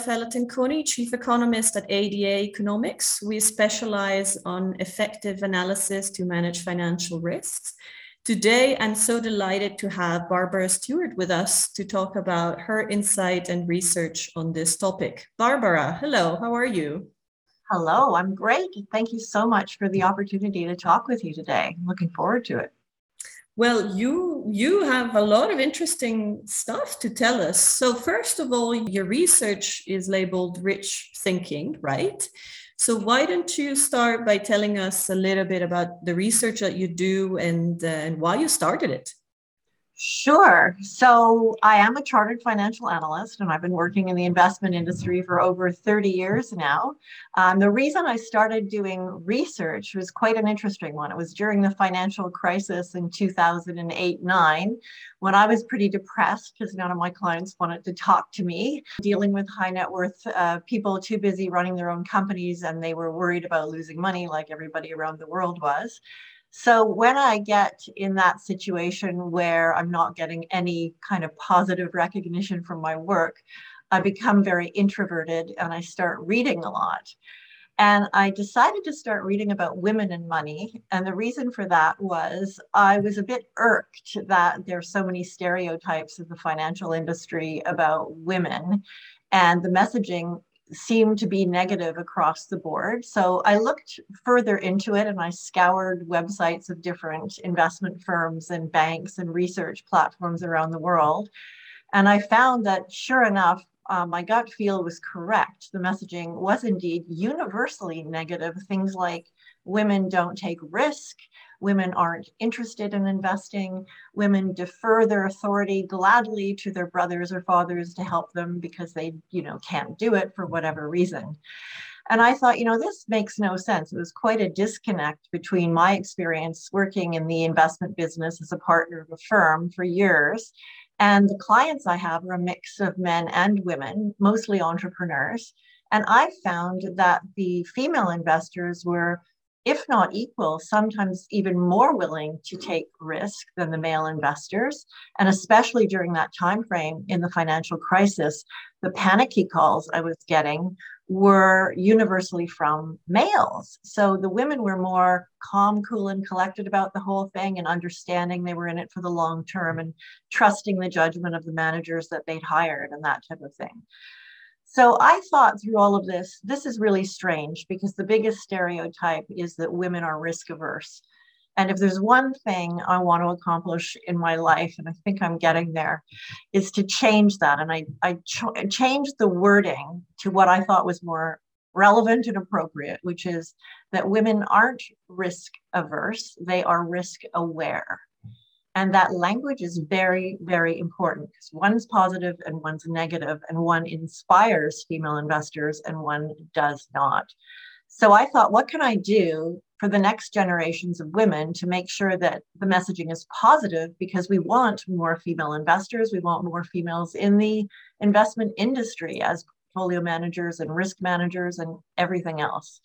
I am Raffaella Tenconi, Chief Economist at ADA Economics. We specialize on effective analysis to manage financial risks. Today, I'm so delighted to have Barbara Stewart with us to talk about her insight and research on this topic. Barbara, hello, how are you? Hello, I'm great. Thank you so much for the opportunity to talk with you today. Looking forward to it. Well, you you have a lot of interesting stuff to tell us. So first of all, your research is labeled rich thinking, right? So why don't you start by telling us a little bit about the research that you do and, uh, and why you started it? Sure. So I am a chartered financial analyst and I've been working in the investment industry for over 30 years now. Um, the reason I started doing research was quite an interesting one. It was during the financial crisis in 2008 9 when I was pretty depressed because none of my clients wanted to talk to me, dealing with high net worth uh, people too busy running their own companies and they were worried about losing money like everybody around the world was. So when I get in that situation where I'm not getting any kind of positive recognition from my work, I become very introverted and I start reading a lot. And I decided to start reading about women and money. And the reason for that was I was a bit irked that there's so many stereotypes of the financial industry about women. And the messaging seemed to be negative across the board. So I looked further into it and I scoured websites of different investment firms and banks and research platforms around the world. And I found that sure enough, uh, my gut feel was correct. The messaging was indeed universally negative. Things like women don't take risk, women aren't interested in investing, women defer their authority gladly to their brothers or fathers to help them because they, you know, can't do it for whatever reason. And I thought, you know, this makes no sense. It was quite a disconnect between my experience working in the investment business as a partner of a firm for years. And the clients I have are a mix of men and women, mostly entrepreneurs. And I found that the female investors were if not equal, sometimes even more willing to take risk than the male investors. And especially during that time frame in the financial crisis, the panicky calls I was getting were universally from males. So the women were more calm, cool, and collected about the whole thing and understanding they were in it for the long term and trusting the judgment of the managers that they'd hired and that type of thing. So I thought through all of this, this is really strange because the biggest stereotype is that women are risk averse. And if there's one thing I want to accomplish in my life, and I think I'm getting there, is to change that. And I, I ch- changed the wording to what I thought was more relevant and appropriate, which is that women aren't risk averse, they are risk aware. And that language is very, very important because one's positive and one's negative, and one inspires female investors and one does not. So I thought, what can I do for the next generations of women to make sure that the messaging is positive because we want more female investors, we want more females in the investment industry as portfolio managers and risk managers and everything else.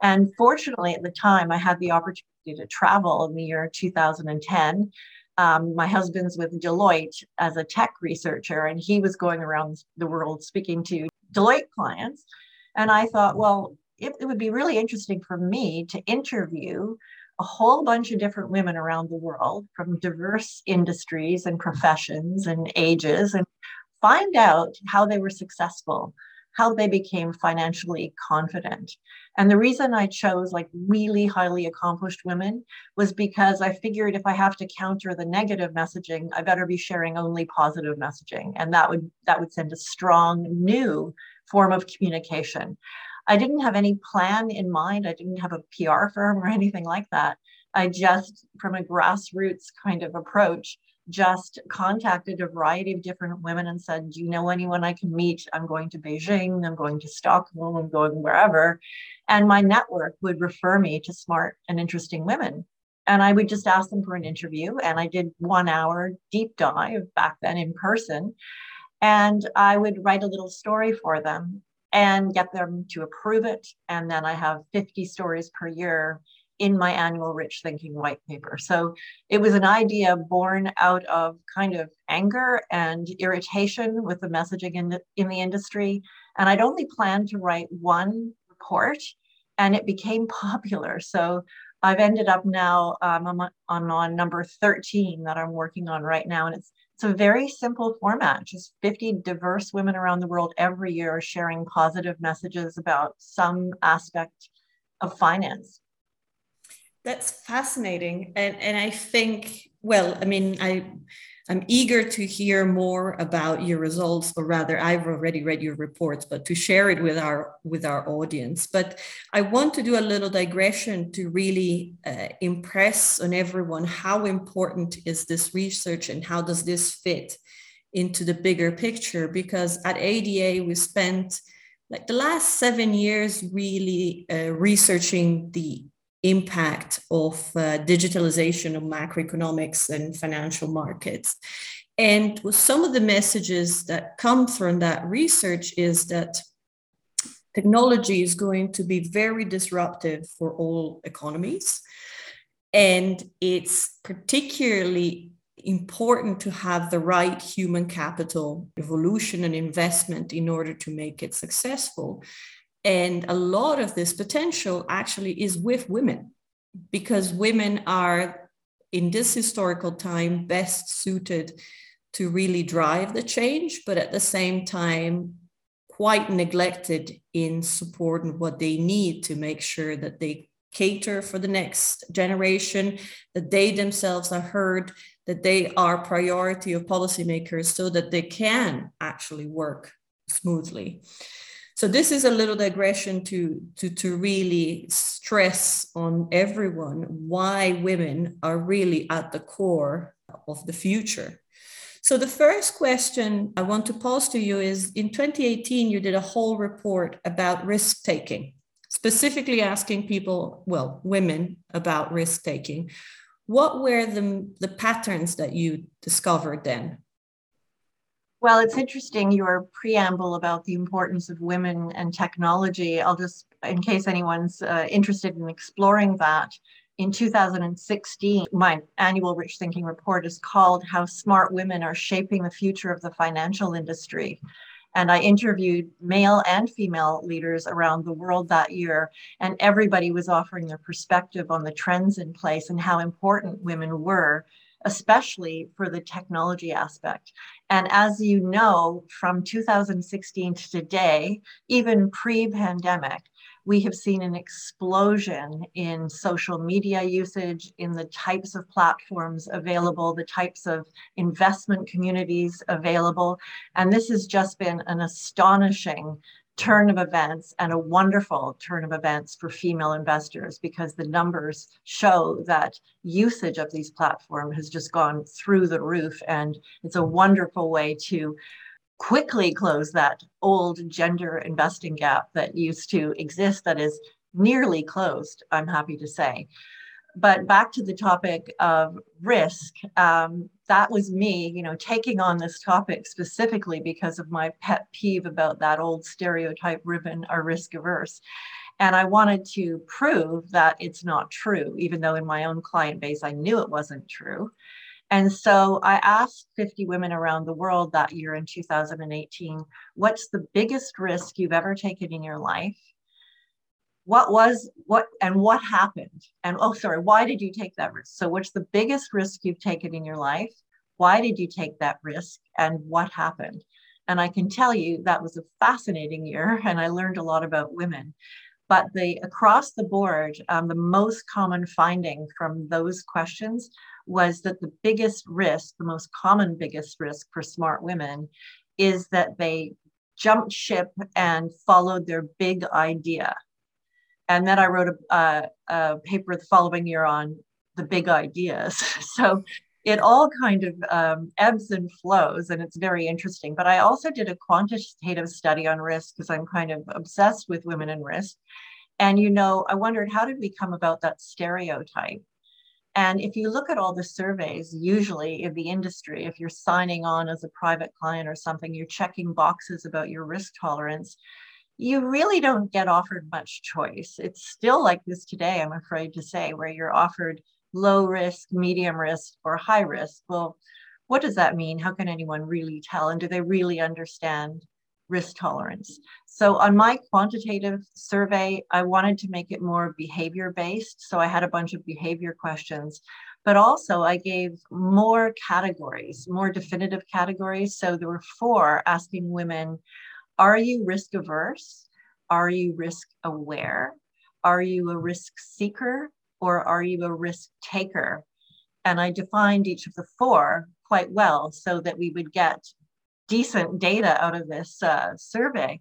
And fortunately, at the time, I had the opportunity to travel in the year 2010 um, my husband's with Deloitte as a tech researcher, and he was going around the world speaking to Deloitte clients. And I thought, well, it, it would be really interesting for me to interview a whole bunch of different women around the world from diverse industries and professions and ages and find out how they were successful how they became financially confident. And the reason I chose like really highly accomplished women was because I figured if I have to counter the negative messaging, I better be sharing only positive messaging. And that would that would send a strong new form of communication. I didn't have any plan in mind. I didn't have a PR firm or anything like that. I just, from a grassroots kind of approach, just contacted a variety of different women and said, Do you know anyone I can meet? I'm going to Beijing, I'm going to Stockholm, I'm going wherever. And my network would refer me to smart and interesting women. And I would just ask them for an interview. And I did one hour deep dive back then in person. And I would write a little story for them and get them to approve it. And then I have 50 stories per year in my annual Rich Thinking white paper. So it was an idea born out of kind of anger and irritation with the messaging in the, in the industry. And I'd only planned to write one report and it became popular. So I've ended up now um, I'm on, on number 13 that I'm working on right now. And it's it's a very simple format. Just 50 diverse women around the world every year sharing positive messages about some aspect of finance. That's fascinating. And, and I think, well, I mean, I, I'm eager to hear more about your results, or rather, I've already read your reports, but to share it with our with our audience. But I want to do a little digression to really uh, impress on everyone how important is this research and how does this fit into the bigger picture? Because at ADA we spent like the last seven years really uh, researching the impact of uh, digitalization of macroeconomics and financial markets. And some of the messages that come from that research is that technology is going to be very disruptive for all economies. And it's particularly important to have the right human capital evolution and investment in order to make it successful. And a lot of this potential actually is with women because women are in this historical time best suited to really drive the change, but at the same time, quite neglected in supporting what they need to make sure that they cater for the next generation, that they themselves are heard, that they are priority of policymakers so that they can actually work smoothly. So this is a little digression to, to, to really stress on everyone why women are really at the core of the future. So the first question I want to pose to you is in 2018, you did a whole report about risk taking, specifically asking people, well, women about risk taking. What were the, the patterns that you discovered then? Well, it's interesting your preamble about the importance of women and technology. I'll just, in case anyone's uh, interested in exploring that, in 2016, my annual Rich Thinking report is called How Smart Women Are Shaping the Future of the Financial Industry. And I interviewed male and female leaders around the world that year, and everybody was offering their perspective on the trends in place and how important women were especially for the technology aspect. And as you know, from 2016 to today, even pre pandemic, we have seen an explosion in social media usage, in the types of platforms available, the types of investment communities available. And this has just been an astonishing turn of events and a wonderful turn of events for female investors because the numbers show that usage of these platforms has just gone through the roof. And it's a wonderful way to quickly close that old gender investing gap that used to exist that is nearly closed i'm happy to say but back to the topic of risk, um, that was me, you know, taking on this topic specifically because of my pet peeve about that old stereotype ribbon are risk averse. And I wanted to prove that it's not true, even though in my own client base, I knew it wasn't true. And so I asked 50 women around the world that year in 2018, what's the biggest risk you've ever taken in your life? What was what and what happened? And oh sorry why did you take that risk? So what's the biggest risk you've taken in your life? Why did you take that risk and what happened? And i can tell you that was a fascinating year and i learned a lot about women. But the across the board um, the most common finding from those questions was that the biggest risk the most common biggest risk for smart women is that they jumped ship and followed their big idea and then I wrote a, a, paper the following year on the big ideas. so it all kind of um, ebbs and flows, and it's very interesting. But I also did a quantitative study on risk because I'm kind of obsessed with women in risk. And you know, I wondered how did we come about that stereotype? And if you look at all the surveys, usually in the industry, if you're signing on as a private client or something, you're checking boxes about your risk tolerance you really don't get offered much choice. It's still like this today, I'm afraid to say, where you're offered low risk, medium risk, or high risk. Well, what does that mean? How can anyone really tell? And do they really understand risk tolerance? So, on my quantitative survey, I wanted to make it more behavior based. So, I had a bunch of behavior questions, but also I gave more categories, more definitive categories. So, there were four asking women are you risk averse? Are you risk aware? Are you a risk seeker or are you a risk taker? And I defined each of the four quite well so that we would get decent data out of this uh, survey.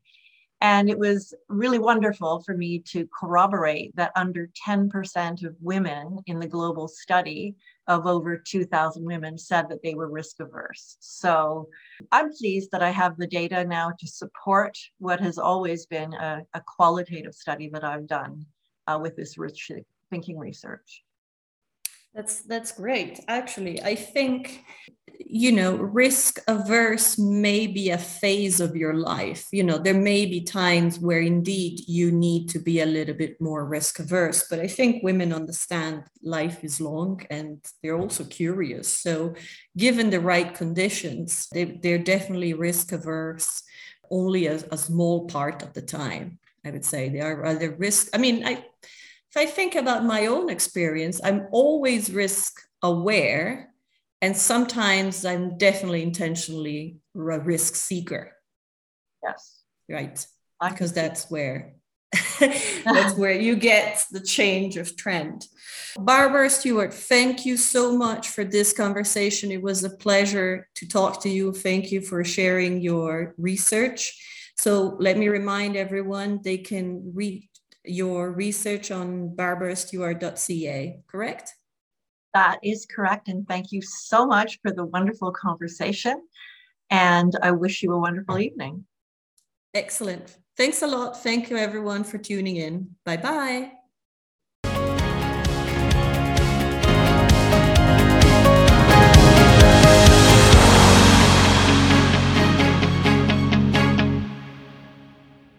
And it was really wonderful for me to corroborate that under 10% of women in the global study of over 2,000 women said that they were risk averse. So I'm pleased that I have the data now to support what has always been a, a qualitative study that I've done uh, with this rich thinking research. That's that's great. Actually, I think you know risk averse may be a phase of your life. You know, there may be times where indeed you need to be a little bit more risk averse, but I think women understand life is long and they're also curious. So, given the right conditions, they, they're definitely risk averse only a, a small part of the time. I would say they are rather risk. I mean, I if I think about my own experience, I'm always risk aware. And sometimes I'm definitely intentionally a risk seeker. Yes. Right. Because that's where that's where you get the change of trend. Barbara Stewart, thank you so much for this conversation. It was a pleasure to talk to you. Thank you for sharing your research. So let me remind everyone they can read your research on barbarastewart.ca, correct? That is correct. And thank you so much for the wonderful conversation. And I wish you a wonderful evening. Excellent. Thanks a lot. Thank you, everyone, for tuning in. Bye bye.